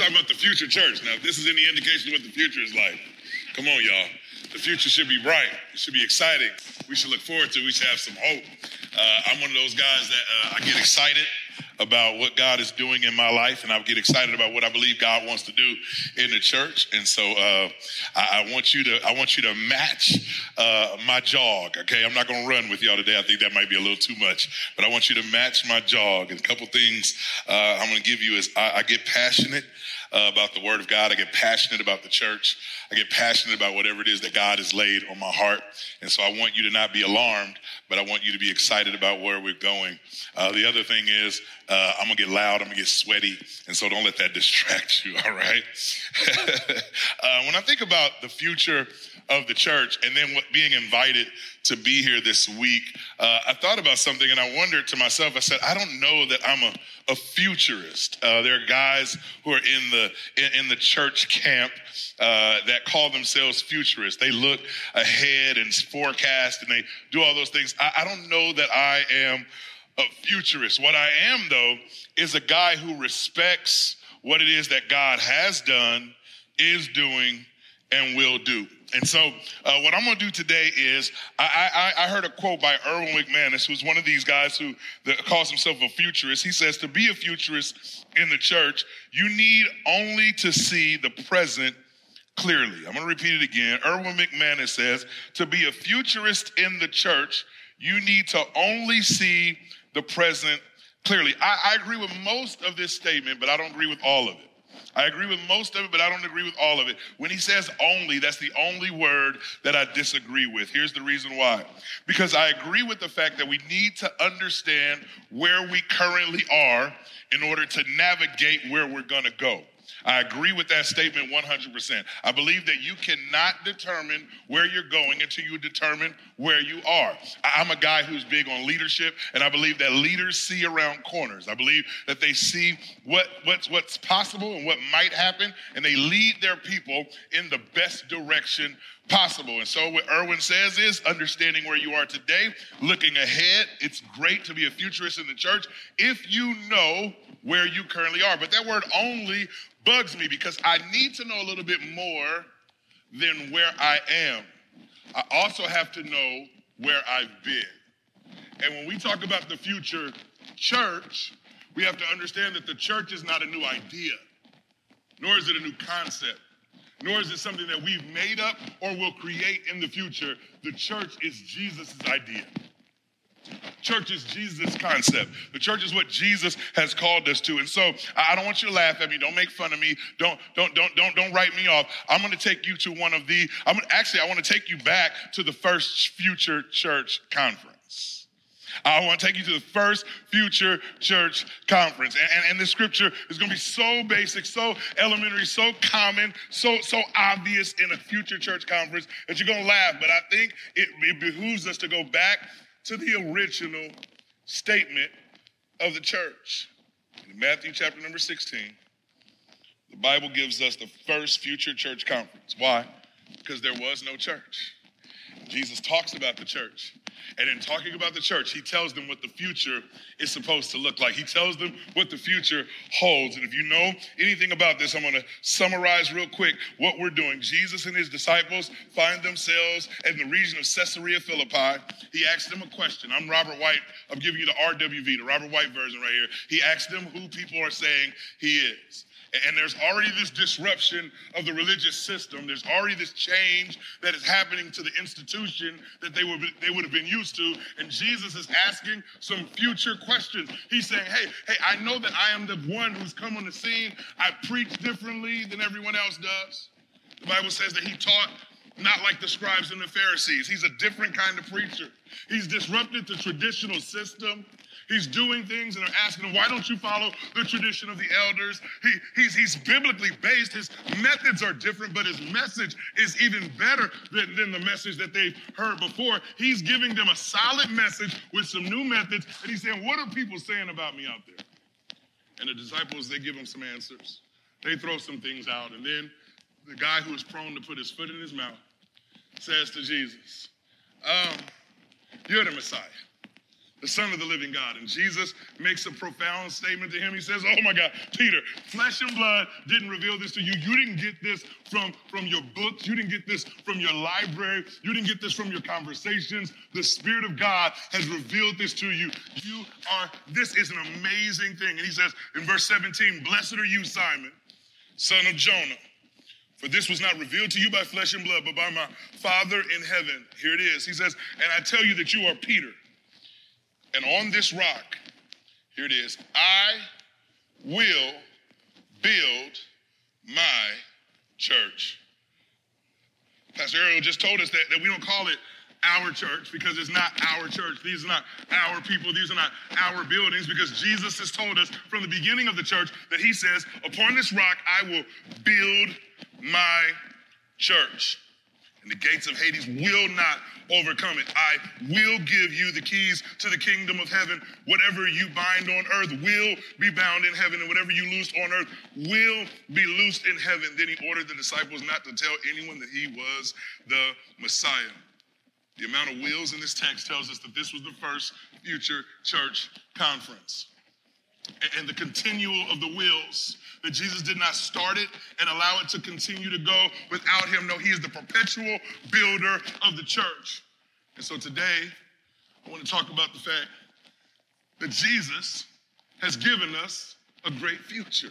talking about the future church. Now, if this is any indication of what the future is like, come on, y'all. The future should be bright. It should be exciting. We should look forward to. it. We should have some hope. Uh, I'm one of those guys that uh, I get excited about what God is doing in my life, and I get excited about what I believe God wants to do in the church. And so uh, I, I, want you to I want you to match uh, my jog. Okay, I'm not going to run with y'all today. I think that might be a little too much, but I want you to match my jog. And a couple things uh, I'm going to give you is I, I get passionate uh, about the Word of God. I get passionate about the church. I get passionate about whatever it is that God has laid on my heart. And so I want you to not be alarmed, but I want you to be excited about where we're going. Uh, the other thing is, uh, I'm gonna get loud, I'm gonna get sweaty, and so don't let that distract you, all right? uh, when I think about the future of the church and then being invited to be here this week, uh, I thought about something and I wondered to myself, I said, I don't know that I'm a, a futurist. Uh, there are guys who are in the, in, in the church camp uh, that call themselves futurists. They look ahead and forecast and they do all those things. I, I don't know that I am a futurist. What I am, though, is a guy who respects what it is that God has done, is doing, and will do. And so, uh, what I'm going to do today is I, I, I, heard a quote by Erwin McManus, who's one of these guys who calls himself a futurist. He says, To be a futurist in the church, you need only to see the present clearly. I'm going to repeat it again. Erwin McManus says, To be a futurist in the church, you need to only see the present clearly. I, I agree with most of this statement, but I don't agree with all of it. I agree with most of it, but I don't agree with all of it. When he says only, that's the only word that I disagree with. Here's the reason why. Because I agree with the fact that we need to understand where we currently are in order to navigate where we're going to go. I agree with that statement 100%. I believe that you cannot determine where you're going until you determine where you are. I'm a guy who's big on leadership, and I believe that leaders see around corners. I believe that they see what, what's, what's possible and what might happen, and they lead their people in the best direction possible. And so, what Erwin says is understanding where you are today, looking ahead. It's great to be a futurist in the church if you know where you currently are. But that word only bugs me because I need to know a little bit more than where I am. I also have to know where I've been. And when we talk about the future church, we have to understand that the church is not a new idea, nor is it a new concept, nor is it something that we've made up or will create in the future. The church is Jesus' idea. Church is Jesus' concept. The church is what Jesus has called us to. And so I don't want you to laugh at me. Don't make fun of me. Don't, don't, don't, don't, don't write me off. I'm going to take you to one of the, I'm gonna, actually, I want to take you back to the first future church conference. I want to take you to the first future church conference. And, and, and the scripture is going to be so basic, so elementary, so common, so, so obvious in a future church conference that you're going to laugh. But I think it, it behooves us to go back to the original statement of the church. In Matthew chapter number 16, the Bible gives us the first future church conference. Why? Because there was no church. Jesus talks about the church. And in talking about the church, he tells them what the future is supposed to look like. He tells them what the future holds. And if you know anything about this, I'm going to summarize real quick what we're doing. Jesus and his disciples find themselves in the region of Caesarea Philippi. He asks them a question. I'm Robert White. I'm giving you the RWV, the Robert White version right here. He asks them who people are saying he is. And there's already this disruption of the religious system. There's already this change that is happening to the institution that they would, they would have been used to. And Jesus is asking some future questions. He's saying, hey, hey, I know that I am the one who's come on the scene. I preach differently than everyone else does. The Bible says that he taught not like the scribes and the Pharisees. He's a different kind of preacher. He's disrupted the traditional system. He's doing things and they're asking him, why don't you follow the tradition of the elders? He, he's, he's biblically based. His methods are different, but his message is even better than, than the message that they've heard before. He's giving them a solid message with some new methods. And he's saying, what are people saying about me out there? And the disciples, they give him some answers. They throw some things out. And then the guy who is prone to put his foot in his mouth says to Jesus, um, You're the Messiah. The Son of the living God. And Jesus makes a profound statement to him. He says, Oh my God, Peter, flesh and blood didn't reveal this to you. You didn't get this from, from your books. You didn't get this from your library. You didn't get this from your conversations. The Spirit of God has revealed this to you. You are, this is an amazing thing. And he says in verse 17, Blessed are you, Simon, son of Jonah. For this was not revealed to you by flesh and blood, but by my Father in heaven. Here it is. He says, And I tell you that you are Peter and on this rock, here it is, I will build my church. Pastor Ariel just told us that, that we don't call it our church because it's not our church. These are not our people. These are not our buildings because Jesus has told us from the beginning of the church that he says, Upon this rock I will build my church. And the gates of Hades will not overcome it. I will give you the keys to the kingdom of heaven. Whatever you bind on earth will be bound in heaven, and whatever you loose on earth will be loosed in heaven. Then he ordered the disciples not to tell anyone that he was the Messiah. The amount of wheels in this text tells us that this was the first future church conference. And the continual of the wheels that Jesus did not start it and allow it to continue to go without him. No, he is the perpetual builder of the church. And so today, I want to talk about the fact that Jesus has given us a great future.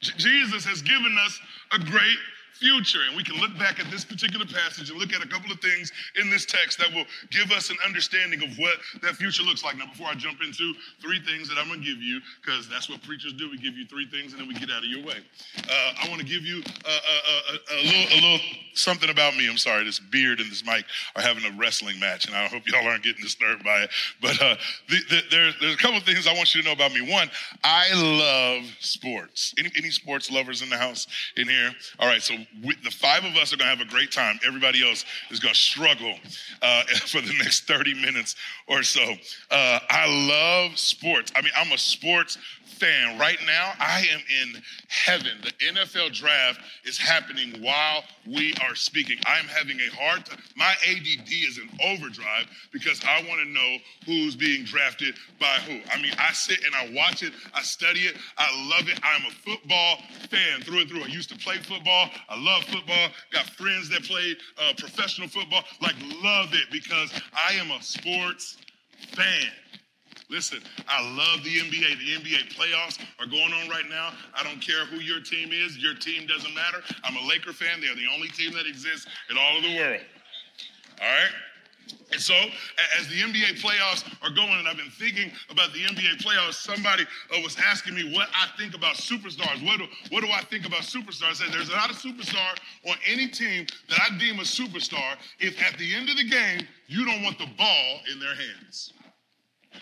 J- Jesus has given us a great future. And we can look back at this particular passage and look at a couple of things in this text that will give us an understanding of what that future looks like. Now, before I jump into three things that I'm going to give you, because that's what preachers do, we give you three things and then we get out of your way. Uh, I want to give you a, a, a, a, little, a little something about me. I'm sorry, this beard and this mic are having a wrestling match, and I hope y'all aren't getting disturbed by it. But uh, the, the, there, there's a couple of things I want you to know about me. One, I love sports. Any, any sports lovers in the house in here? All right, so we, the five of us are going to have a great time. Everybody else is going to struggle uh, for the next 30 minutes or so. Uh, I love sports. I mean, I'm a sports Right now, I am in heaven. The NFL draft is happening while we are speaking. I'm having a hard time. My ADD is in overdrive because I want to know who's being drafted by who. I mean, I sit and I watch it, I study it, I love it. I'm a football fan through and through. I used to play football. I love football. Got friends that play uh, professional football. Like, love it because I am a sports fan. Listen, I love the NBA. The NBA playoffs are going on right now. I don't care who your team is. Your team doesn't matter. I'm a Laker fan. They're the only team that exists in all of the world. All right? And so, as the NBA playoffs are going, and I've been thinking about the NBA playoffs, somebody uh, was asking me what I think about superstars. What do, what do I think about superstars? I said, there's not a superstar on any team that I deem a superstar if at the end of the game, you don't want the ball in their hands.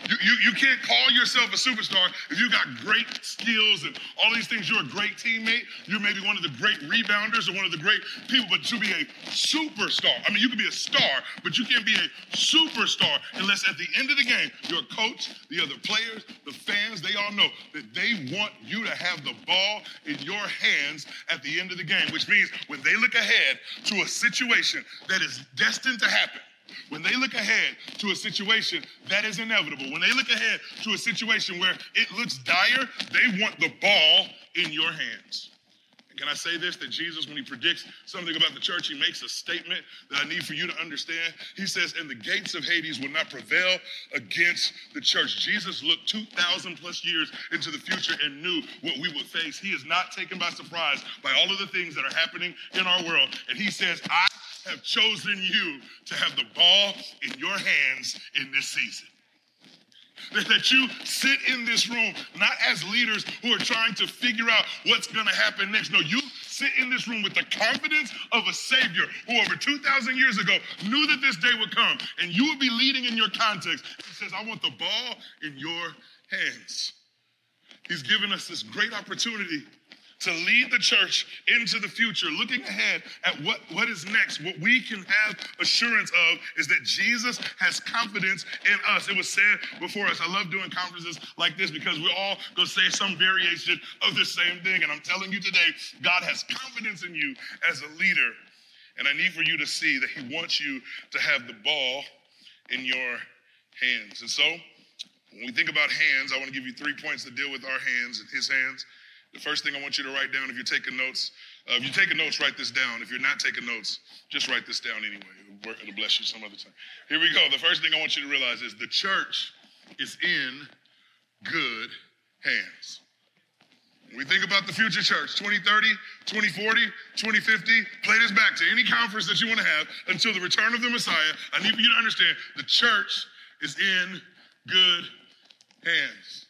You, you, you can't call yourself a superstar if you got great skills and all these things. You're a great teammate. You're maybe one of the great rebounders or one of the great people, but to be a superstar, I mean, you can be a star, but you can't be a superstar unless at the end of the game, your coach, the other players, the fans, they all know that they want you to have the ball in your hands at the end of the game, which means when they look ahead to a situation that is destined to happen, when they look ahead to a situation that is inevitable, when they look ahead to a situation where it looks dire, they want the ball in your hands. Can I say this that Jesus, when he predicts something about the church, he makes a statement that I need for you to understand. He says, And the gates of Hades will not prevail against the church. Jesus looked 2,000 plus years into the future and knew what we would face. He is not taken by surprise by all of the things that are happening in our world. And he says, I have chosen you to have the ball in your hands in this season. That you sit in this room not as leaders who are trying to figure out what's going to happen next. No, you sit in this room with the confidence of a Savior who, over 2,000 years ago, knew that this day would come and you would be leading in your context. He says, I want the ball in your hands. He's given us this great opportunity to lead the church into the future, looking ahead at what, what is next. What we can have assurance of is that Jesus has confidence in us. It was said before us. I love doing conferences like this because we're all going to say some variation of the same thing. And I'm telling you today, God has confidence in you as a leader. And I need for you to see that He wants you to have the ball in your hands. And so, when we think about hands, I want to give you three points to deal with our hands and his hands. The first thing I want you to write down if you're taking notes, uh, if you're taking notes, write this down. If you're not taking notes, just write this down anyway. It'll, it'll bless you some other time. Here we go. The first thing I want you to realize is the church is in good hands. When we think about the future church, 2030, 2040, 2050, play this back to any conference that you want to have until the return of the Messiah. I need for you to understand the church is in good hands.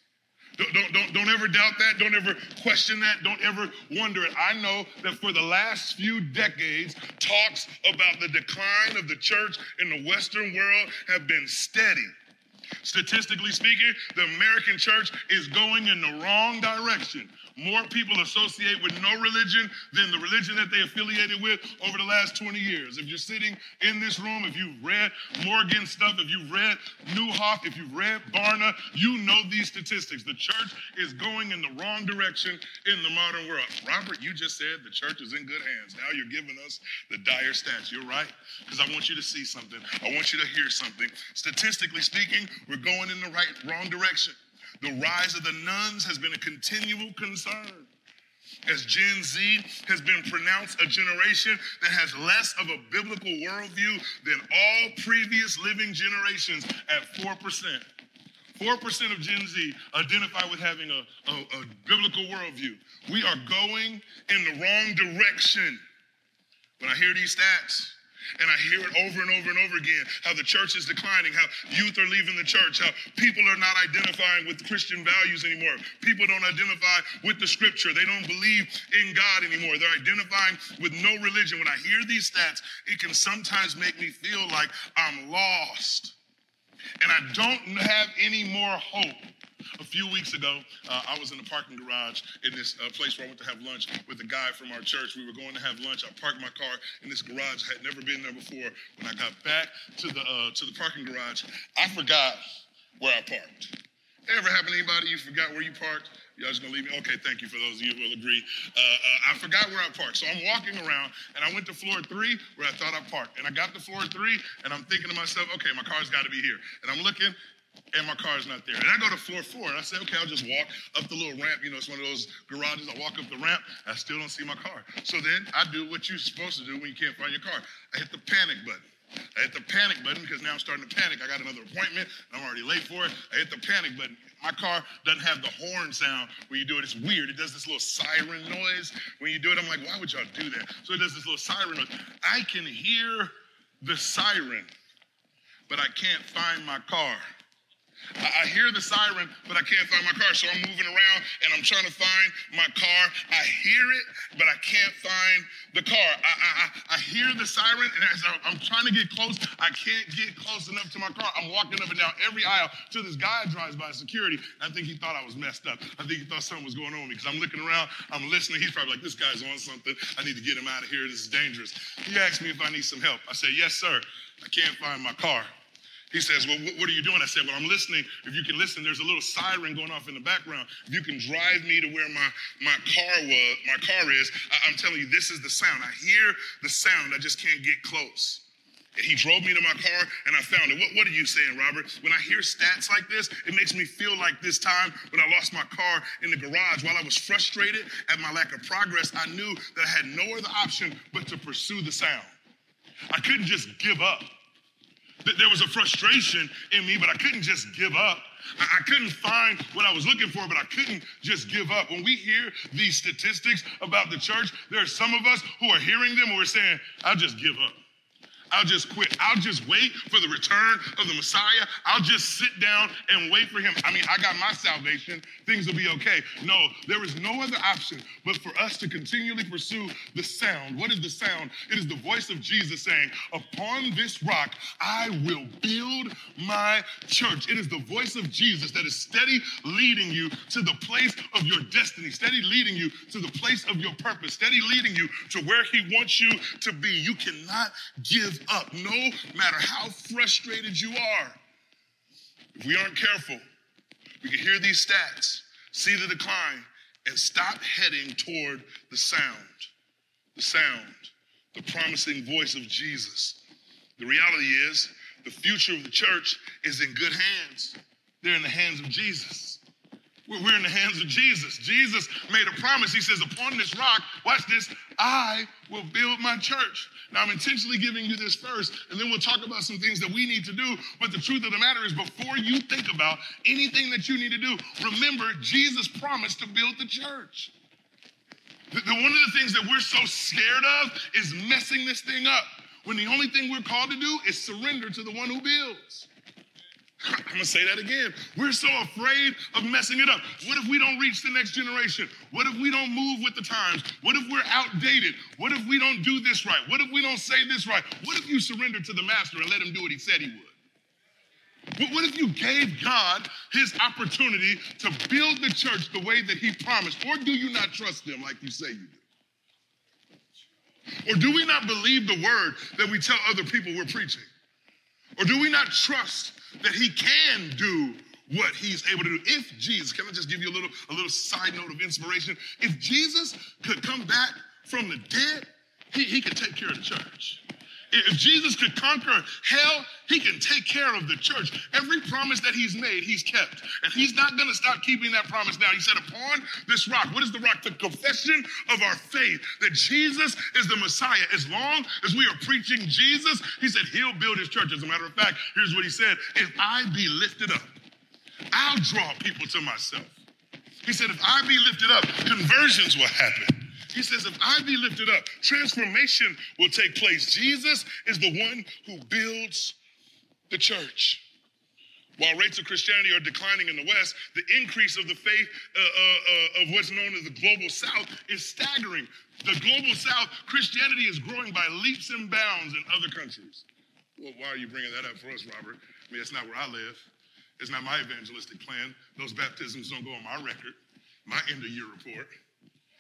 Don't, don't, don't, don't ever doubt that. Don't ever question that. Don't ever wonder it. I know that for the last few decades, talks about the decline of the church in the Western world have been steady. Statistically speaking, the American church is going in the wrong direction more people associate with no religion than the religion that they affiliated with over the last 20 years. If you're sitting in this room, if you've read Morgan stuff, if you've read Neuhoff, if you've read Barna, you know these statistics. The church is going in the wrong direction in the modern world. Robert, you just said the church is in good hands. Now you're giving us the dire stats. You're right, because I want you to see something. I want you to hear something. Statistically speaking, we're going in the right wrong direction. The rise of the nones has been a continual concern. As Gen Z has been pronounced a generation that has less of a biblical worldview than all previous living generations at 4%. 4% of Gen Z identify with having a, a, a biblical worldview. We are going in the wrong direction. When I hear these stats, and I hear it over and over and over again how the church is declining, how youth are leaving the church, how people are not identifying with Christian values anymore. People don't identify with the scripture. They don't believe in God anymore. They're identifying with no religion. When I hear these stats, it can sometimes make me feel like I'm lost and I don't have any more hope a few weeks ago, uh, I was in a parking garage in this uh, place where I went to have lunch with a guy from our church. We were going to have lunch. I parked my car in this garage. I had never been there before. When I got back to the uh, to the parking garage, I forgot where I parked. Ever happen to anybody? You forgot where you parked? Y'all just gonna leave me? Okay, thank you for those of you who will agree. Uh, uh, I forgot where I parked. So I'm walking around and I went to floor three where I thought I parked. And I got to floor three and I'm thinking to myself, okay, my car's gotta be here. And I'm looking and my car's not there. And I go to floor four and I say, okay, I'll just walk up the little ramp. You know, it's one of those garages. I walk up the ramp, I still don't see my car. So then I do what you're supposed to do when you can't find your car. I hit the panic button. I hit the panic button because now I'm starting to panic. I got another appointment. I'm already late for it. I hit the panic button. My car doesn't have the horn sound when you do it. It's weird. It does this little siren noise when you do it. I'm like, why would y'all do that? So it does this little siren noise. I can hear the siren, but I can't find my car. I, hear the siren, but I can't find my car. So I'm moving around and I'm trying to find my car. I hear it, but I can't find the car. I, I, I hear the siren, and as I'm trying to get close, I can't get close enough to my car. I'm walking up and down every aisle till this guy drives by security. I think he thought I was messed up. I think he thought something was going on with me because I'm looking around, I'm listening. He's probably like, this guy's on something. I need to get him out of here. This is dangerous. He asked me if I need some help. I said, yes, sir. I can't find my car. He says, Well, what are you doing? I said, Well, I'm listening. If you can listen, there's a little siren going off in the background. If you can drive me to where my, my car was, my car is, I, am telling you, this is the sound. I hear the sound. I just can't get close. And he drove me to my car and I found it. What, what are you saying, Robert? When I hear stats like this, it makes me feel like this time when I lost my car in the garage. While I was frustrated at my lack of progress, I knew that I had no other option but to pursue the sound. I couldn't just give up. There was a frustration in me, but I couldn't just give up. I couldn't find what I was looking for, but I couldn't just give up. When we hear these statistics about the church, there are some of us who are hearing them and we're saying, I'll just give up. I'll just quit. I'll just wait for the return of the Messiah. I'll just sit down and wait for him. I mean, I got my salvation. Things will be okay. No, there is no other option but for us to continually pursue the sound. What is the sound? It is the voice of Jesus saying, Upon this rock I will build my church. It is the voice of Jesus that is steady leading you to the place of your destiny, steady leading you to the place of your purpose, steady leading you to where he wants you to be. You cannot give up, no matter how frustrated you are. If we aren't careful, we can hear these stats, see the decline, and stop heading toward the sound. The sound, the promising voice of Jesus. The reality is, the future of the church is in good hands. They're in the hands of Jesus. We're in the hands of Jesus. Jesus made a promise. He says, Upon this rock, watch this, I will build my church. Now, I'm intentionally giving you this first, and then we'll talk about some things that we need to do. But the truth of the matter is, before you think about anything that you need to do, remember Jesus promised to build the church. The, the, one of the things that we're so scared of is messing this thing up when the only thing we're called to do is surrender to the one who builds. I'm gonna say that again. We're so afraid of messing it up. What if we don't reach the next generation? What if we don't move with the times? What if we're outdated? What if we don't do this right? What if we don't say this right? What if you surrender to the master and let him do what he said he would? What if you gave God his opportunity to build the church the way that he promised? Or do you not trust him like you say you do? Or do we not believe the word that we tell other people we're preaching? Or do we not trust that he can do what he's able to do. If Jesus, can I just give you a little, a little side note of inspiration? If Jesus could come back from the dead, he, he could take care of the church. If Jesus could conquer hell, he can take care of the church. Every promise that he's made, he's kept. And he's not going to stop keeping that promise now. He said, Upon this rock, what is the rock? The confession of our faith that Jesus is the Messiah. As long as we are preaching Jesus, he said, He'll build his church. As a matter of fact, here's what he said If I be lifted up, I'll draw people to myself. He said, If I be lifted up, conversions will happen. He says, if I be lifted up, transformation will take place. Jesus is the one who builds the church. While rates of Christianity are declining in the West, the increase of the faith uh, uh, uh, of what's known as the global South is staggering. The global South, Christianity is growing by leaps and bounds in other countries. Well, why are you bringing that up for us, Robert? I mean, that's not where I live. It's not my evangelistic plan. Those baptisms don't go on my record, my end of year report.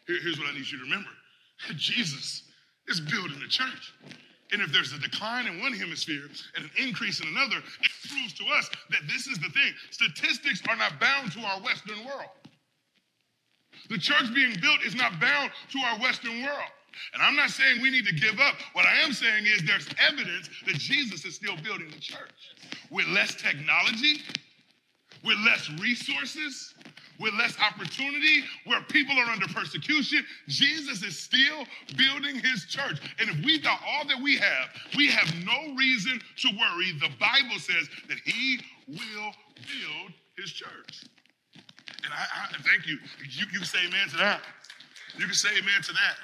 Here, here's what I need you to remember Jesus is building the church. And if there's a decline in one hemisphere and an increase in another, it proves to us that this is the thing. Statistics are not bound to our Western world. The church being built is not bound to our Western world. And I'm not saying we need to give up. What I am saying is there's evidence that Jesus is still building the church with less technology, with less resources, with less opportunity, where people are under persecution, Jesus is still building his church. And if we got all that we have, we have no reason to worry. The Bible says that he will build his church. And I, I thank you. you. You can say amen to that. You can say amen to that.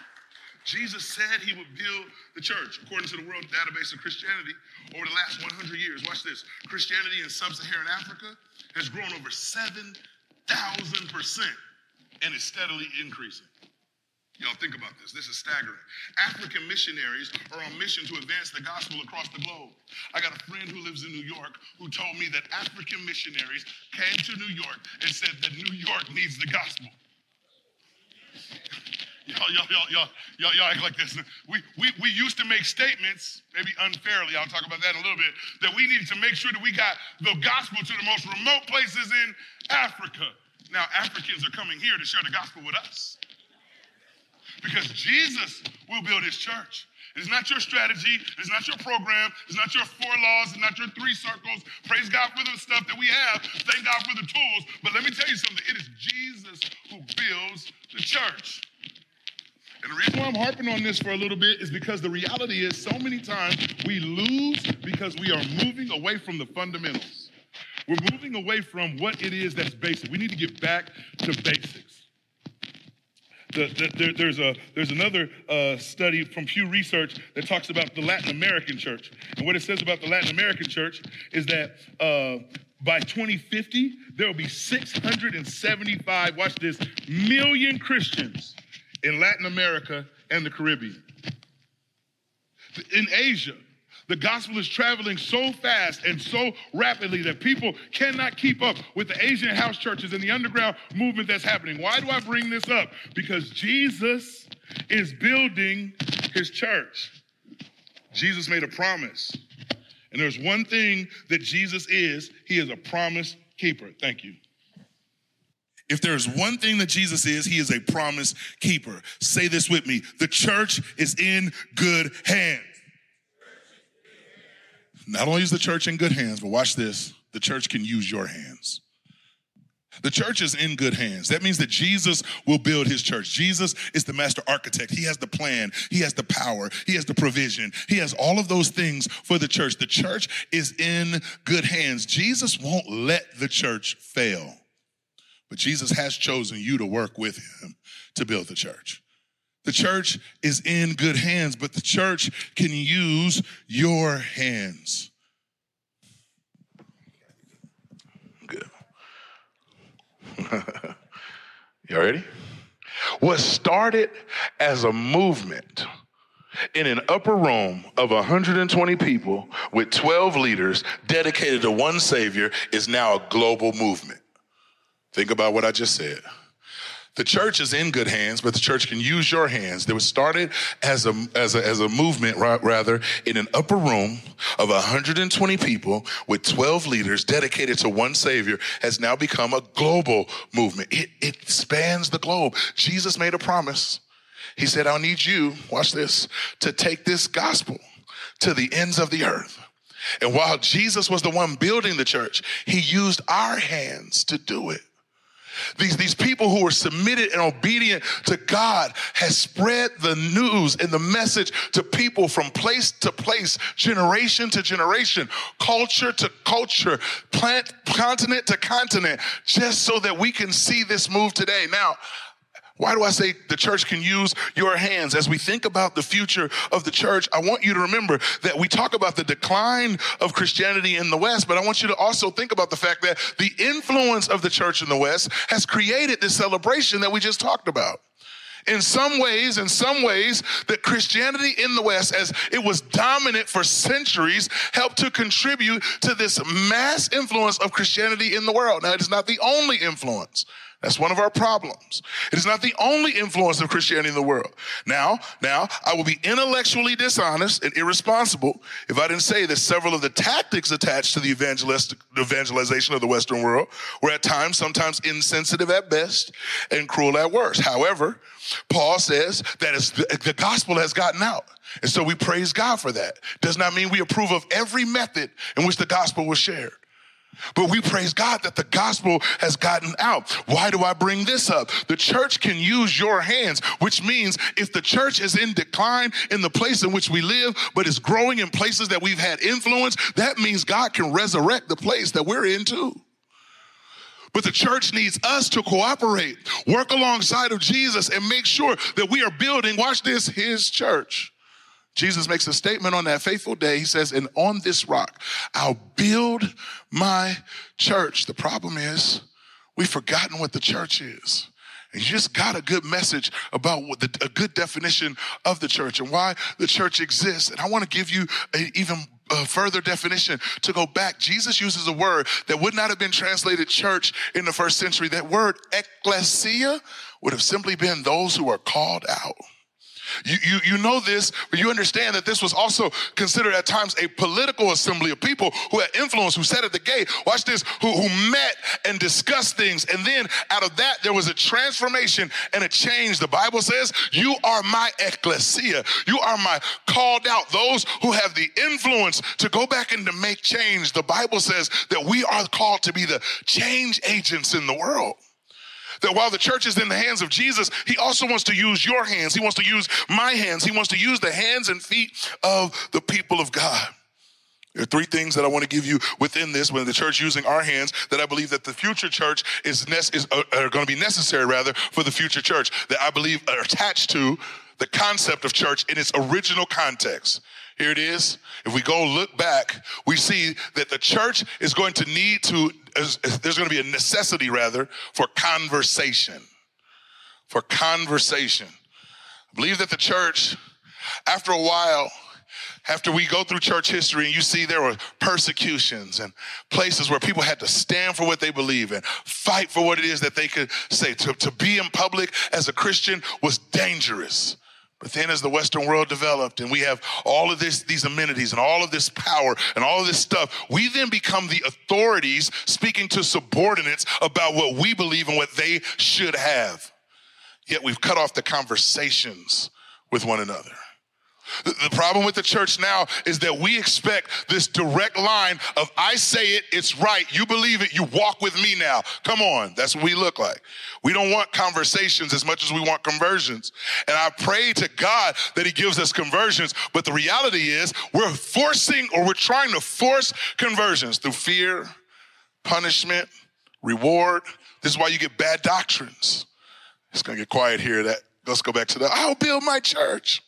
Jesus said he would build the church. According to the World Database of Christianity, over the last 100 years, watch this Christianity in sub Saharan Africa has grown over 7 thousand percent, and it's steadily increasing. Y'all think about this. This is staggering. African missionaries are on mission to advance the gospel across the globe. I got a friend who lives in New York who told me that African missionaries came to New York and said that New York needs the gospel. Y'all, y'all, y'all, y'all, y'all, y'all act like this. We, we, we used to make statements, maybe unfairly, I'll talk about that in a little bit, that we needed to make sure that we got the gospel to the most remote places in Africa. Now, Africans are coming here to share the gospel with us because Jesus will build his church. It's not your strategy. It's not your program. It's not your four laws. It's not your three circles. Praise God for the stuff that we have. Thank God for the tools. But let me tell you something. It is Jesus who builds the church. And the reason why I'm harping on this for a little bit is because the reality is so many times we lose because we are moving away from the fundamentals. We're moving away from what it is that's basic. We need to get back to basics. The, the, there, there's, a, there's another uh, study from Pew Research that talks about the Latin American church. And what it says about the Latin American church is that uh, by 2050, there will be 675, watch this, million Christians in Latin America and the Caribbean. In Asia, the gospel is traveling so fast and so rapidly that people cannot keep up with the Asian house churches and the underground movement that's happening. Why do I bring this up? Because Jesus is building his church. Jesus made a promise. And there's one thing that Jesus is, he is a promise keeper. Thank you. If there's one thing that Jesus is, he is a promise keeper. Say this with me. The church is in good hands. not only is the church in good hands, but watch this the church can use your hands. The church is in good hands. That means that Jesus will build his church. Jesus is the master architect. He has the plan, he has the power, he has the provision, he has all of those things for the church. The church is in good hands. Jesus won't let the church fail, but Jesus has chosen you to work with him to build the church. The church is in good hands, but the church can use your hands. Good. Y'all ready? What started as a movement in an upper room of 120 people with 12 leaders dedicated to one Savior is now a global movement. Think about what I just said. The church is in good hands, but the church can use your hands. That was started as a, as a, as a movement, rather, in an upper room of 120 people with 12 leaders dedicated to one Savior has now become a global movement. It, it spans the globe. Jesus made a promise. He said, I'll need you, watch this, to take this gospel to the ends of the earth. And while Jesus was the one building the church, he used our hands to do it. These, these people who were submitted and obedient to God has spread the news and the message to people from place to place, generation to generation, culture to culture, plant, continent to continent, just so that we can see this move today. Now, why do I say the church can use your hands? As we think about the future of the church, I want you to remember that we talk about the decline of Christianity in the West, but I want you to also think about the fact that the influence of the church in the West has created this celebration that we just talked about in some ways, in some ways, that Christianity in the West, as it was dominant for centuries, helped to contribute to this mass influence of Christianity in the world. Now, it is not the only influence. That's one of our problems. It is not the only influence of Christianity in the world. Now, now, I will be intellectually dishonest and irresponsible if I didn't say that several of the tactics attached to the evangelization of the Western world were at times sometimes insensitive at best and cruel at worst. However, Paul says that the, the gospel has gotten out. And so we praise God for that. Does not mean we approve of every method in which the gospel was shared. But we praise God that the gospel has gotten out. Why do I bring this up? The church can use your hands, which means if the church is in decline in the place in which we live, but is growing in places that we've had influence, that means God can resurrect the place that we're in too. But the church needs us to cooperate, work alongside of Jesus, and make sure that we are building, watch this, his church. Jesus makes a statement on that faithful day. He says, And on this rock, I'll build my church. The problem is, we've forgotten what the church is. And you just got a good message about what the, a good definition of the church and why the church exists. And I want to give you an even a further definition to go back. Jesus uses a word that would not have been translated church in the first century. That word, ecclesia, would have simply been those who are called out. You, you, you know this, but you understand that this was also considered at times a political assembly of people who had influence, who sat at the gate, watch this, who, who met and discussed things. And then out of that, there was a transformation and a change. The Bible says, You are my ecclesia. You are my called out, those who have the influence to go back and to make change. The Bible says that we are called to be the change agents in the world. That while the church is in the hands of Jesus, he also wants to use your hands. He wants to use my hands. He wants to use the hands and feet of the people of God. There are three things that I want to give you within this when the church using our hands that I believe that the future church is, is uh, are going to be necessary rather for the future church that I believe are attached to the concept of church in its original context. Here it is. If we go look back, we see that the church is going to need to, there's going to be a necessity rather for conversation. For conversation. I believe that the church, after a while, after we go through church history and you see there were persecutions and places where people had to stand for what they believe and fight for what it is that they could say. To, to be in public as a Christian was dangerous. But then as the Western world developed and we have all of this, these amenities and all of this power and all of this stuff, we then become the authorities speaking to subordinates about what we believe and what they should have. Yet we've cut off the conversations with one another. The problem with the church now is that we expect this direct line of I say it, it's right, you believe it, you walk with me now. Come on, that's what we look like. We don't want conversations as much as we want conversions. And I pray to God that He gives us conversions, but the reality is we're forcing or we're trying to force conversions through fear, punishment, reward. This is why you get bad doctrines. It's gonna get quiet here. That let's go back to the I'll build my church.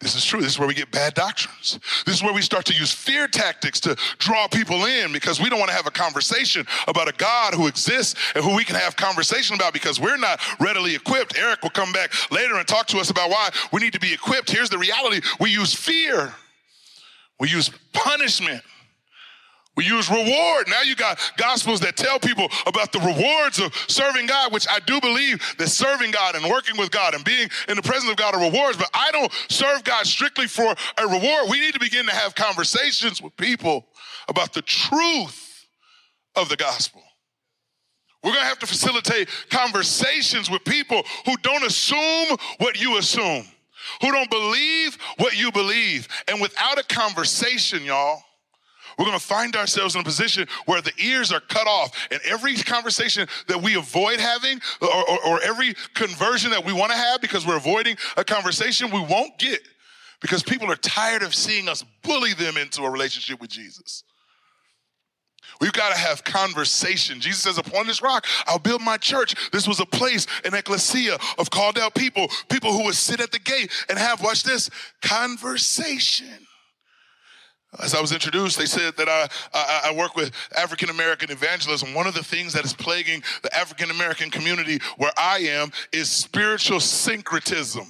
This is true. This is where we get bad doctrines. This is where we start to use fear tactics to draw people in because we don't want to have a conversation about a God who exists and who we can have conversation about because we're not readily equipped. Eric will come back later and talk to us about why we need to be equipped. Here's the reality. We use fear. We use punishment. We use reward. Now you got gospels that tell people about the rewards of serving God, which I do believe that serving God and working with God and being in the presence of God are rewards, but I don't serve God strictly for a reward. We need to begin to have conversations with people about the truth of the gospel. We're going to have to facilitate conversations with people who don't assume what you assume, who don't believe what you believe. And without a conversation, y'all, we're going to find ourselves in a position where the ears are cut off, and every conversation that we avoid having, or, or, or every conversion that we want to have because we're avoiding a conversation, we won't get because people are tired of seeing us bully them into a relationship with Jesus. We've got to have conversation. Jesus says, Upon this rock, I'll build my church. This was a place, an ecclesia of called out people, people who would sit at the gate and have, watch this, conversation. As I was introduced, they said that I, I, I work with African American evangelism. One of the things that is plaguing the African American community where I am is spiritual syncretism.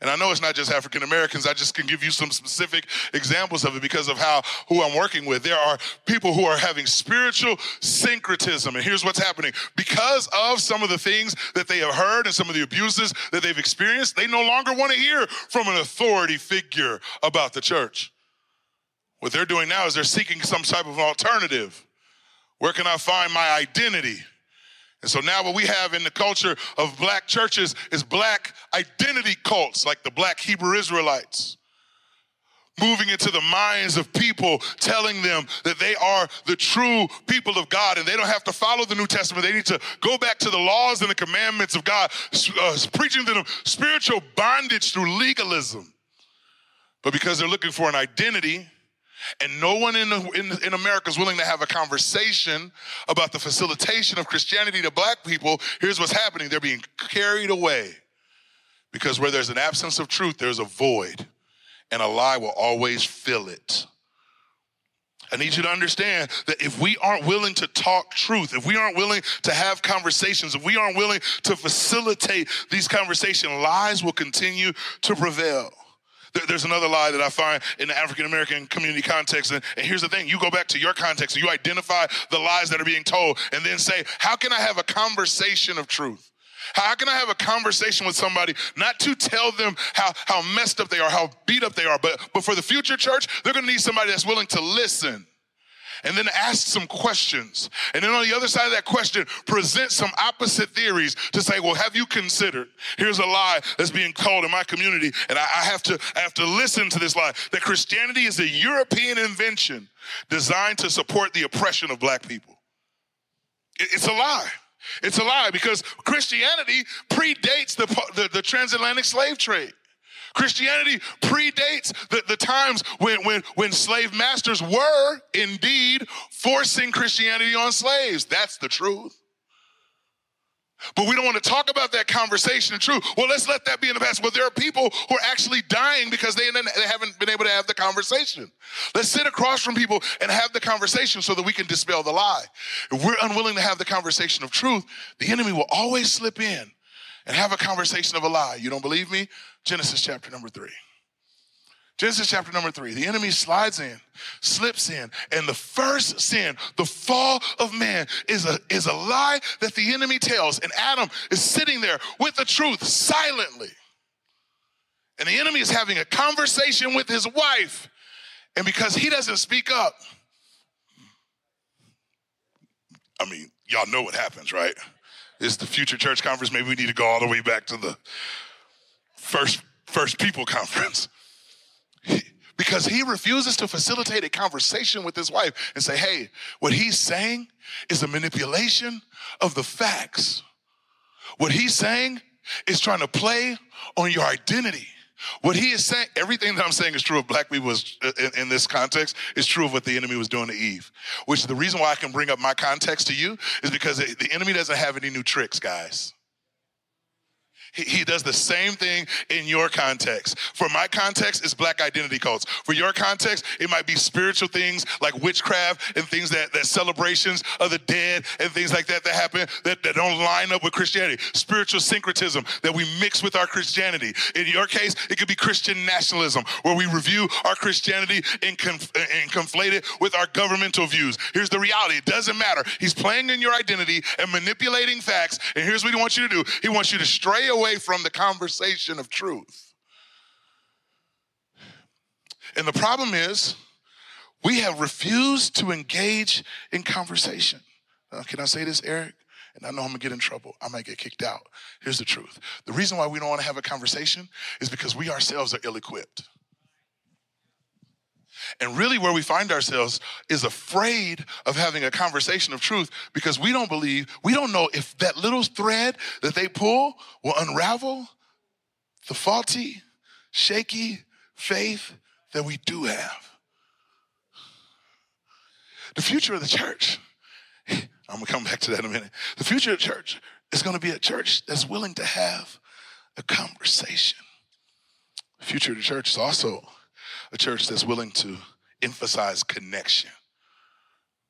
And I know it's not just African Americans. I just can give you some specific examples of it because of how who I'm working with. There are people who are having spiritual syncretism. And here's what's happening. Because of some of the things that they have heard and some of the abuses that they've experienced, they no longer want to hear from an authority figure about the church. What they're doing now is they're seeking some type of alternative. Where can I find my identity? And so now what we have in the culture of black churches is black identity cults, like the black Hebrew Israelites. Moving into the minds of people, telling them that they are the true people of God and they don't have to follow the New Testament. They need to go back to the laws and the commandments of God, uh, preaching to them spiritual bondage through legalism. But because they're looking for an identity, and no one in, in, in, America is willing to have a conversation about the facilitation of Christianity to black people. Here's what's happening they're being carried away. Because where there's an absence of truth, there's a void, and a lie will always fill it. I need you to understand that if we aren't willing to talk truth, if we aren't willing to have conversations, if we aren't willing to facilitate these conversations, lies will continue to prevail. There's another lie that I find in the African American community context. And, and here's the thing you go back to your context and you identify the lies that are being told and then say, How can I have a conversation of truth? How can I have a conversation with somebody not to tell them how, how messed up they are, how beat up they are, but, but for the future church, they're gonna need somebody that's willing to listen and then ask some questions. And then on the other side of that question, present some opposite theories to say, well, have you considered? Here's a lie that's being told in my community, and I, I have to I have to listen to this lie that Christianity is a European invention designed to support the oppression of black people. It, it's a lie. It's a lie because Christianity predates the, the, the transatlantic slave trade. Christianity predates the, the times when, when, when slave masters were indeed forcing Christianity on slaves. That's the truth. But we don't want to talk about that conversation truth. Well, let's let that be in the past. Well, there are people who are actually dying because they, they haven't been able to have the conversation. Let's sit across from people and have the conversation so that we can dispel the lie. If we're unwilling to have the conversation of truth, the enemy will always slip in and have a conversation of a lie. You don't believe me? Genesis chapter number three. Genesis chapter number three. The enemy slides in, slips in, and the first sin, the fall of man, is a, is a lie that the enemy tells. And Adam is sitting there with the truth silently. And the enemy is having a conversation with his wife. And because he doesn't speak up, I mean, y'all know what happens, right? It's the future church conference. Maybe we need to go all the way back to the first First People Conference. because he refuses to facilitate a conversation with his wife and say, hey, what he's saying is a manipulation of the facts. What he's saying is trying to play on your identity. What he is saying, everything that I'm saying is true of black people is, in, in, this context is true of what the enemy was doing to Eve. Which the reason why I can bring up my context to you is because the enemy doesn't have any new tricks, guys. He, does the same thing in your context. For my context, it's black identity cults. For your context, it might be spiritual things like witchcraft and things that, that celebrations of the dead and things like that that happen that, that don't line up with Christianity. Spiritual syncretism that we mix with our Christianity. In your case, it could be Christian nationalism where we review our Christianity and, conf- and conflate it with our governmental views. Here's the reality. It doesn't matter. He's playing in your identity and manipulating facts. And here's what he wants you to do. He wants you to stray away away from the conversation of truth. And the problem is, we have refused to engage in conversation. Uh, can I say this, Eric? And I know I'm gonna get in trouble. I might get kicked out. Here's the truth the reason why we don't wanna have a conversation is because we ourselves are ill equipped. And really, where we find ourselves is afraid of having a conversation of truth because we don't believe, we don't know if that little thread that they pull will unravel the faulty, shaky faith that we do have. The future of the church, I'm gonna come back to that in a minute. The future of the church is gonna be a church that's willing to have a conversation. The future of the church is also a church that's willing to emphasize connection.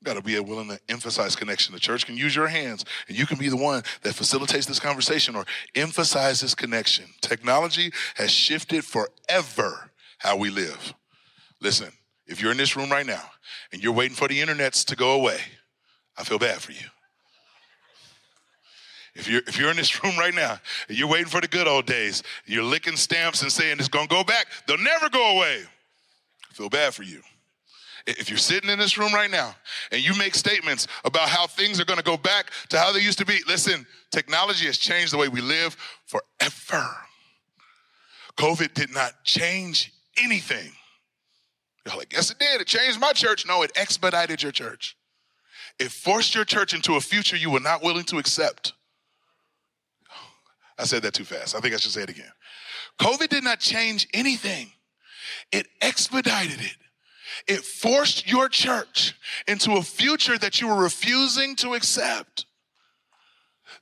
Got to be willing to emphasize connection. The church can use your hands, and you can be the one that facilitates this conversation or emphasizes connection. Technology has shifted forever how we live. Listen, if you're in this room right now and you're waiting for the internets to go away, I feel bad for you. If you're, if you're in this room right now and you're waiting for the good old days, you're licking stamps and saying it's gonna go back, they'll never go away. I feel bad for you. If you're sitting in this room right now and you make statements about how things are going to go back to how they used to be, listen, technology has changed the way we live forever. COVID did not change anything. You're like, yes, it did. It changed my church. No, it expedited your church. It forced your church into a future you were not willing to accept. I said that too fast. I think I should say it again. COVID did not change anything, it expedited it. It forced your church into a future that you were refusing to accept.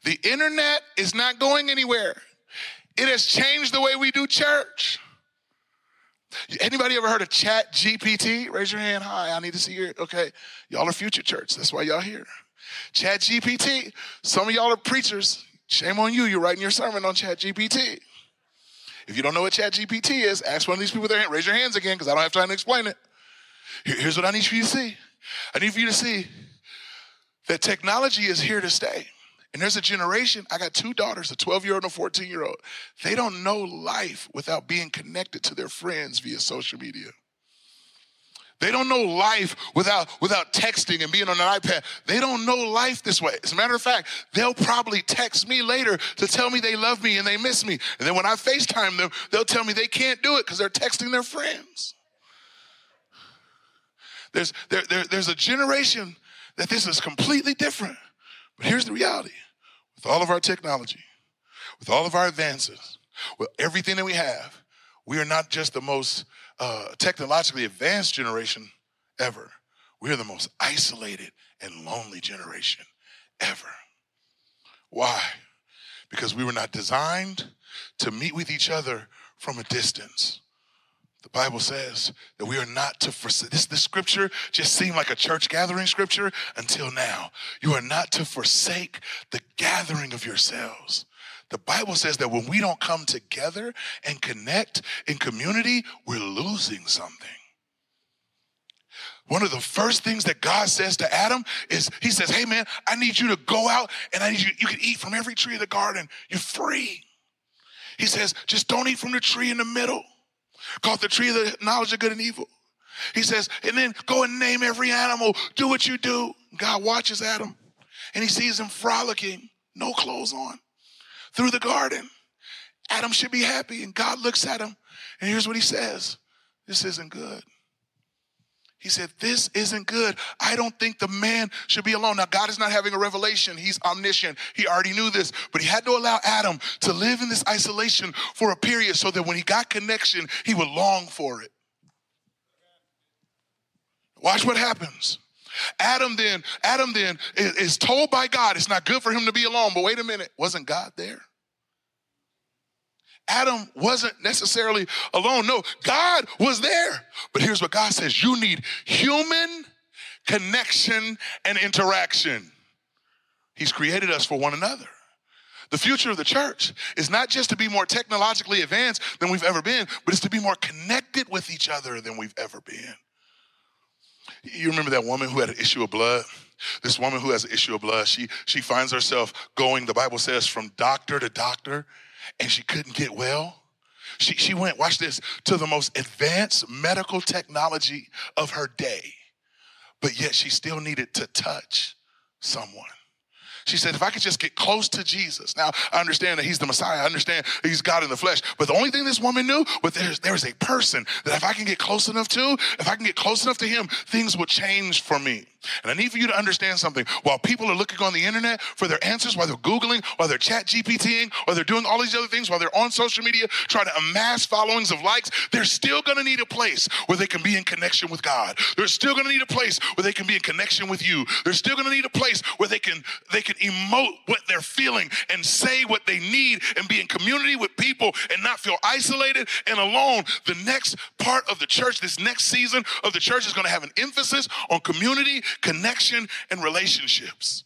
The internet is not going anywhere. It has changed the way we do church. Anybody ever heard of Chat GPT? Raise your hand. Hi, I need to see your. Okay, y'all are future church. That's why y'all here. Chat GPT. Some of y'all are preachers. Shame on you. You're writing your sermon on Chat GPT. If you don't know what Chat GPT is, ask one of these people there. Raise your hands again because I don't have time to explain it. Here's what I need for you to see. I need for you to see that technology is here to stay. And there's a generation, I got two daughters, a 12 year old and a 14 year old. They don't know life without being connected to their friends via social media. They don't know life without, without texting and being on an iPad. They don't know life this way. As a matter of fact, they'll probably text me later to tell me they love me and they miss me. And then when I FaceTime them, they'll tell me they can't do it because they're texting their friends. There's, there, there, there's a generation that this is completely different. But here's the reality with all of our technology, with all of our advances, with everything that we have, we are not just the most uh, technologically advanced generation ever. We are the most isolated and lonely generation ever. Why? Because we were not designed to meet with each other from a distance. The Bible says that we are not to forsake. This, this scripture just seemed like a church gathering scripture until now. You are not to forsake the gathering of yourselves. The Bible says that when we don't come together and connect in community, we're losing something. One of the first things that God says to Adam is, He says, Hey man, I need you to go out and I need you, you can eat from every tree of the garden. You're free. He says, just don't eat from the tree in the middle called the tree of the knowledge of good and evil. He says, and then go and name every animal. Do what you do. God watches Adam and he sees him frolicking, no clothes on, through the garden. Adam should be happy. And God looks at him, and here's what he says This isn't good. He said, This isn't good. I don't think the man should be alone. Now, God is not having a revelation. He's omniscient. He already knew this, but he had to allow Adam to live in this isolation for a period so that when he got connection, he would long for it. Watch what happens. Adam then, Adam then is, is told by God it's not good for him to be alone. But wait a minute, wasn't God there? Adam wasn't necessarily alone. No, God was there. But here's what God says you need human connection and interaction. He's created us for one another. The future of the church is not just to be more technologically advanced than we've ever been, but it's to be more connected with each other than we've ever been. You remember that woman who had an issue of blood? This woman who has an issue of blood, she, she finds herself going, the Bible says, from doctor to doctor, and she couldn't get well. She, she went, watch this, to the most advanced medical technology of her day, but yet she still needed to touch someone. She said, if I could just get close to Jesus. Now, I understand that he's the Messiah. I understand he's God in the flesh. But the only thing this woman knew was there's, there is a person that if I can get close enough to, if I can get close enough to him, things will change for me. And I need for you to understand something. While people are looking on the internet for their answers, while they're Googling, while they're chat GPTing, while they're doing all these other things, while they're on social media trying to amass followings of likes, they're still gonna need a place where they can be in connection with God. They're still gonna need a place where they can be in connection with you. They're still gonna need a place where they can they can emote what they're feeling and say what they need and be in community with people and not feel isolated and alone. The next part of the church, this next season of the church is gonna have an emphasis on community connection, and relationships.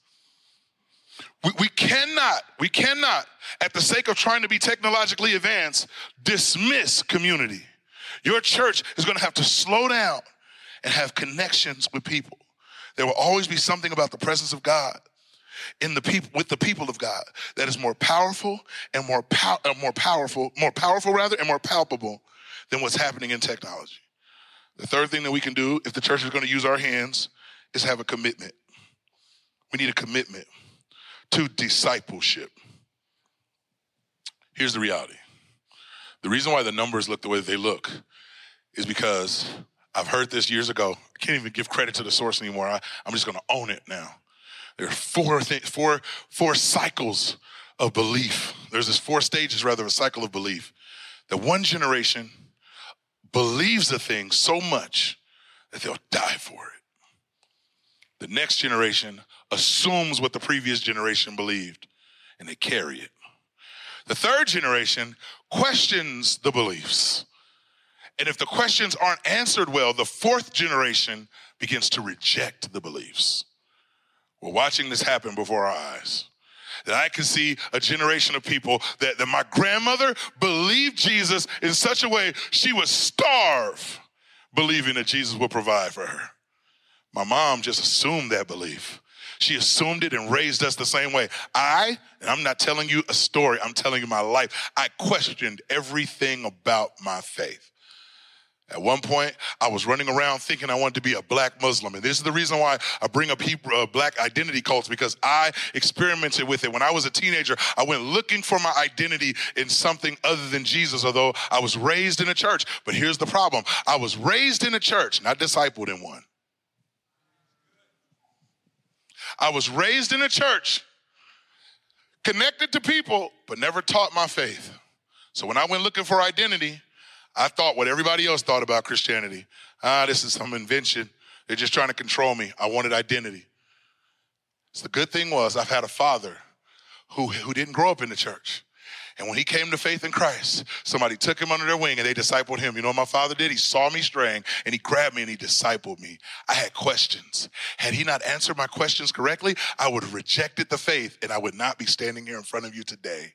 We, we cannot, we cannot, at the sake of trying to be technologically advanced, dismiss community. Your church is going to have to slow down and have connections with people. There will always be something about the presence of God in the people with the people of God that is more powerful and more pow- uh, more powerful, more powerful rather, and more palpable than what's happening in technology. The third thing that we can do if the church is going to use our hands is have a commitment. We need a commitment to discipleship. Here's the reality the reason why the numbers look the way they look is because I've heard this years ago. I can't even give credit to the source anymore. I, am just going to own it now. There are four things, four, four cycles of belief. There's this four stages, rather, a cycle of belief. That one generation believes a thing so much that they'll die for it. The next generation assumes what the previous generation believed and they carry it. The third generation questions the beliefs. And if the questions aren't answered well, the fourth generation begins to reject the beliefs. We're watching this happen before our eyes. That I can see a generation of people that, that my grandmother believed Jesus in such a way she would starve believing that Jesus would provide for her. My mom just assumed that belief. She assumed it and raised us the same way. I, and I'm not telling you a story, I'm telling you my life. I questioned everything about my faith. At one point, I was running around thinking I wanted to be a black Muslim. And this is the reason why I bring up Hebrew, uh, black identity cults because I experimented with it. When I was a teenager, I went looking for my identity in something other than Jesus, although I was raised in a church. But here's the problem I was raised in a church, not discipled in one. I was raised in a church, connected to people, but never taught my faith. So when I went looking for identity, I thought what everybody else thought about Christianity. Ah, this is some invention. They're just trying to control me. I wanted identity. So the good thing was I've had a father who, who didn't grow up in the church. And when he came to faith in Christ, somebody took him under their wing and they discipled him. You know what my father did? He saw me straying and he grabbed me and he discipled me. I had questions. Had he not answered my questions correctly, I would have rejected the faith and I would not be standing here in front of you today.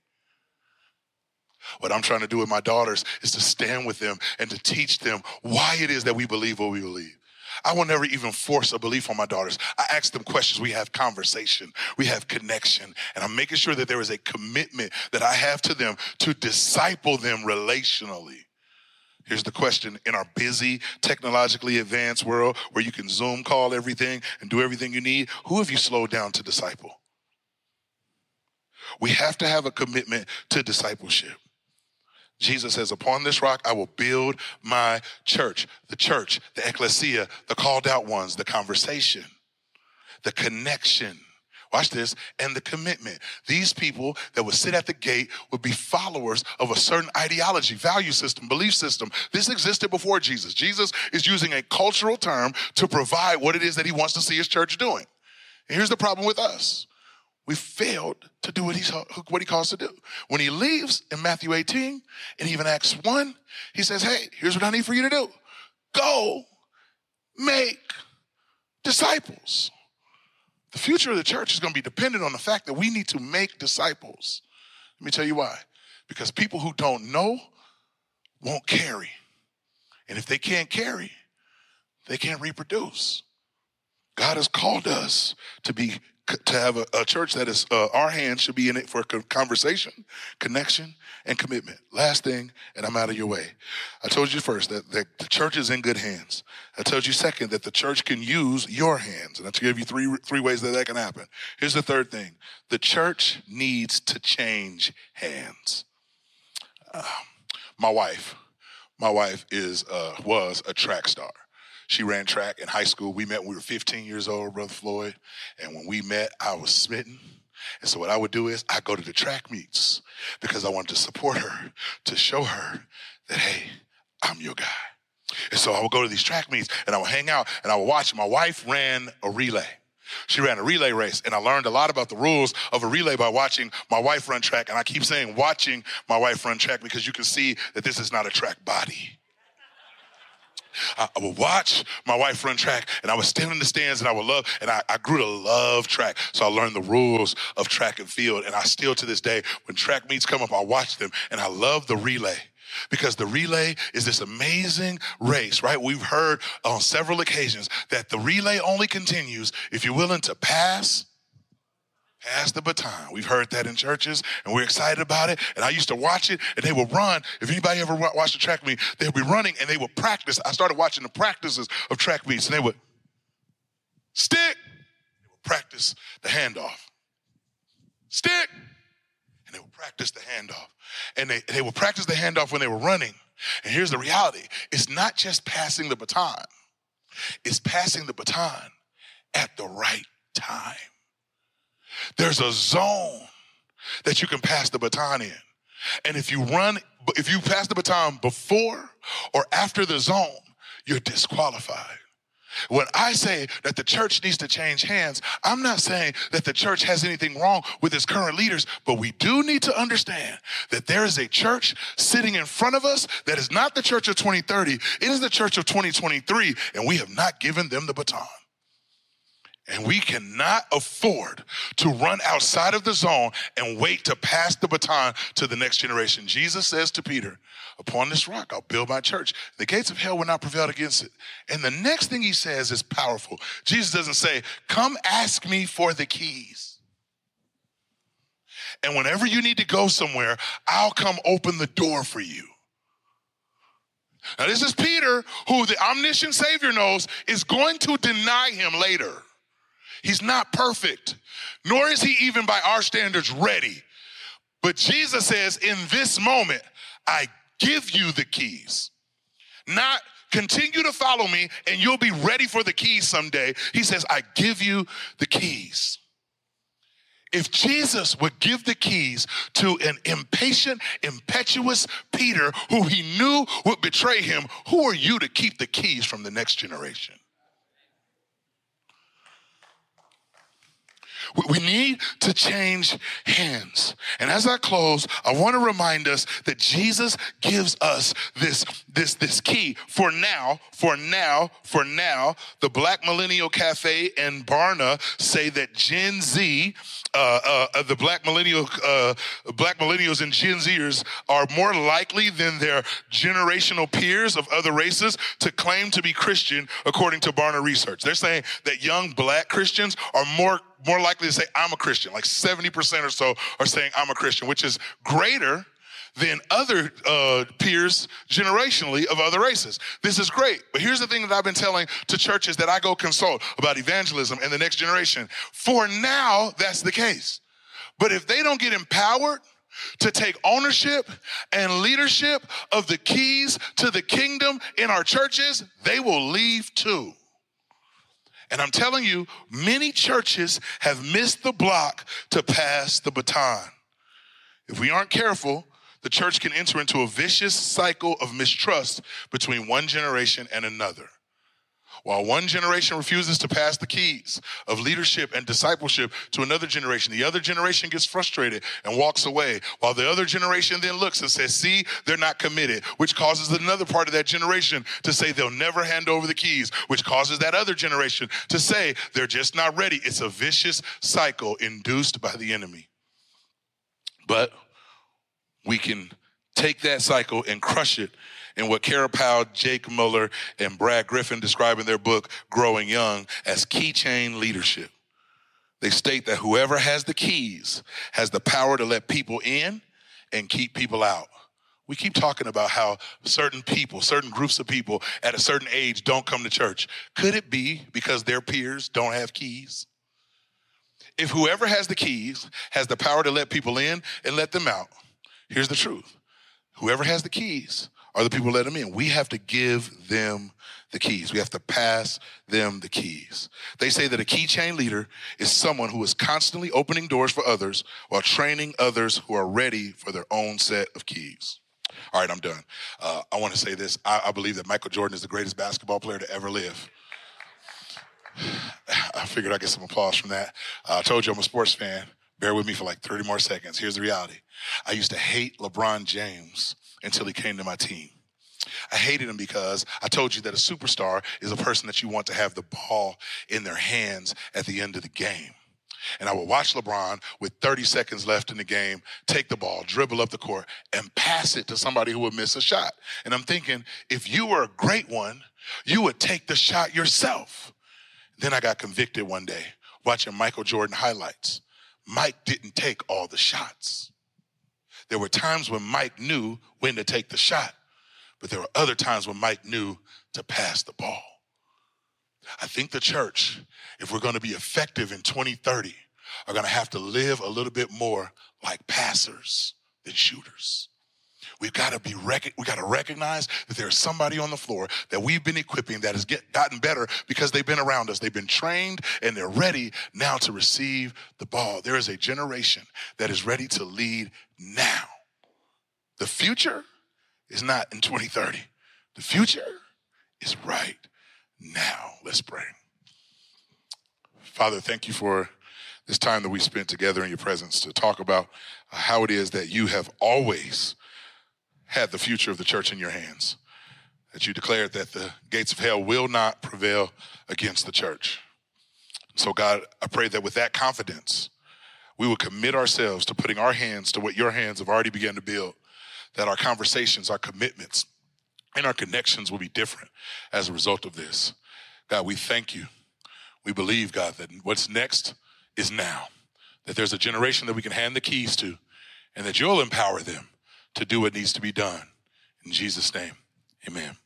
What I'm trying to do with my daughters is to stand with them and to teach them why it is that we believe what we believe. I will never even force a belief on my daughters. I ask them questions. We have conversation. We have connection. And I'm making sure that there is a commitment that I have to them to disciple them relationally. Here's the question in our busy, technologically advanced world where you can Zoom call everything and do everything you need, who have you slowed down to disciple? We have to have a commitment to discipleship. Jesus says, Upon this rock I will build my church. The church, the ecclesia, the called out ones, the conversation, the connection. Watch this, and the commitment. These people that would sit at the gate would be followers of a certain ideology, value system, belief system. This existed before Jesus. Jesus is using a cultural term to provide what it is that he wants to see his church doing. And here's the problem with us we failed to do what, he's, what he calls to do. When he leaves in Matthew 18 and even Acts 1, he says, Hey, here's what I need for you to do go make disciples. The future of the church is going to be dependent on the fact that we need to make disciples. Let me tell you why. Because people who don't know won't carry. And if they can't carry, they can't reproduce. God has called us to be to have a, a church that is uh, our hands should be in it for conversation, connection, and commitment. Last thing, and I'm out of your way. I told you first that, that the church is in good hands. I told you second that the church can use your hands, and I give you three three ways that that can happen. Here's the third thing: the church needs to change hands. Uh, my wife, my wife is uh, was a track star. She ran track in high school. We met when we were 15 years old, Brother Floyd. And when we met, I was smitten. And so what I would do is I go to the track meets because I wanted to support her, to show her that, hey, I'm your guy. And so I would go to these track meets and I would hang out and I would watch. My wife ran a relay. She ran a relay race, and I learned a lot about the rules of a relay by watching my wife run track. And I keep saying watching my wife run track because you can see that this is not a track body. I, I, would watch my wife run track and I would stand in the stands and I would love, and I, I grew to love track. So I learned the rules of track and field. And I still to this day, when track meets come up, I watch them and I love the relay because the relay is this amazing race, right? We've heard on several occasions that the relay only continues if you're willing to pass, Pass the baton. We've heard that in churches and we're excited about it. And I used to watch it and they would run. If anybody ever watched a track meet, they would be running and they would practice. I started watching the practices of track meets and they would stick. They would practice the handoff. Stick. And they would practice the handoff. And they, they would practice the handoff when they were running. And here's the reality it's not just passing the baton, it's passing the baton at the right time. There's a zone that you can pass the baton in. And if you run, if you pass the baton before or after the zone, you're disqualified. When I say that the church needs to change hands, I'm not saying that the church has anything wrong with its current leaders, but we do need to understand that there is a church sitting in front of us that is not the church of 2030, it is the church of 2023, and we have not given them the baton. And we cannot afford to run outside of the zone and wait to pass the baton to the next generation. Jesus says to Peter, Upon this rock, I'll build my church. The gates of hell will not prevail against it. And the next thing he says is powerful. Jesus doesn't say, Come ask me for the keys. And whenever you need to go somewhere, I'll come open the door for you. Now, this is Peter, who the omniscient Savior knows is going to deny him later. He's not perfect, nor is he even by our standards ready. But Jesus says, in this moment, I give you the keys. Not continue to follow me and you'll be ready for the keys someday. He says, I give you the keys. If Jesus would give the keys to an impatient, impetuous Peter who he knew would betray him, who are you to keep the keys from the next generation? We need to change hands. And as I close, I want to remind us that Jesus gives us this, this, this key for now, for now, for now. The Black Millennial Cafe and Barna say that Gen Z, uh, uh, uh, the Black Millennial, uh, Black Millennials and Gen Zers are more likely than their generational peers of other races to claim to be Christian, according to Barna research. They're saying that young Black Christians are more more likely to say, I'm a Christian. Like 70% or so are saying, I'm a Christian, which is greater than other uh, peers generationally of other races. This is great. But here's the thing that I've been telling to churches that I go consult about evangelism and the next generation. For now, that's the case. But if they don't get empowered to take ownership and leadership of the keys to the kingdom in our churches, they will leave too. And I'm telling you, many churches have missed the block to pass the baton. If we aren't careful, the church can enter into a vicious cycle of mistrust between one generation and another. While one generation refuses to pass the keys of leadership and discipleship to another generation, the other generation gets frustrated and walks away. While the other generation then looks and says, See, they're not committed, which causes another part of that generation to say they'll never hand over the keys, which causes that other generation to say they're just not ready. It's a vicious cycle induced by the enemy. But we can take that cycle and crush it in what Kara Powell, Jake Mulder, and Brad Griffin describe in their book, Growing Young, as keychain leadership. They state that whoever has the keys has the power to let people in and keep people out. We keep talking about how certain people, certain groups of people at a certain age don't come to church. Could it be because their peers don't have keys? If whoever has the keys has the power to let people in and let them out, here's the truth whoever has the keys are the people let them in. We have to give them the keys. We have to pass them the keys. They say that a keychain leader is someone who is constantly opening doors for others while training others who are ready for their own set of keys. All right, I'm done. Uh, I want to say this. I, I believe that Michael Jordan is the greatest basketball player to ever live. I figured I'd get some applause from that. Uh, I told you I'm a sports fan. Bear with me for like 30 more seconds. Here's the reality. I used to hate LeBron James until he came to my team. I hated him because I told you that a superstar is a person that you want to have the ball in their hands at the end of the game. And I would watch LeBron with 30 seconds left in the game take the ball, dribble up the court, and pass it to somebody who would miss a shot. And I'm thinking, if you were a great one, you would take the shot yourself. Then I got convicted one day watching Michael Jordan highlights. Mike didn't take all the shots. There were times when Mike knew when to take the shot, but there were other times when Mike knew to pass the ball. I think the church, if we're going to be effective in 2030, are going to have to live a little bit more like passers than shooters. We've got to be rec- we got to recognize that there's somebody on the floor that we've been equipping that has get, gotten better because they've been around us. They've been trained and they're ready now to receive the ball. There is a generation that is ready to lead now. The future is not in 2030. The future is right now. Let's pray. Father, thank you for this time that we spent together in your presence to talk about how it is that you have always had the future of the church in your hands. That you declared that the gates of hell will not prevail against the church. So, God, I pray that with that confidence, we will commit ourselves to putting our hands to what your hands have already begun to build, that our conversations, our commitments, and our connections will be different as a result of this. God, we thank you. We believe, God, that what's next is now, that there's a generation that we can hand the keys to, and that you'll empower them to do what needs to be done. In Jesus' name, amen.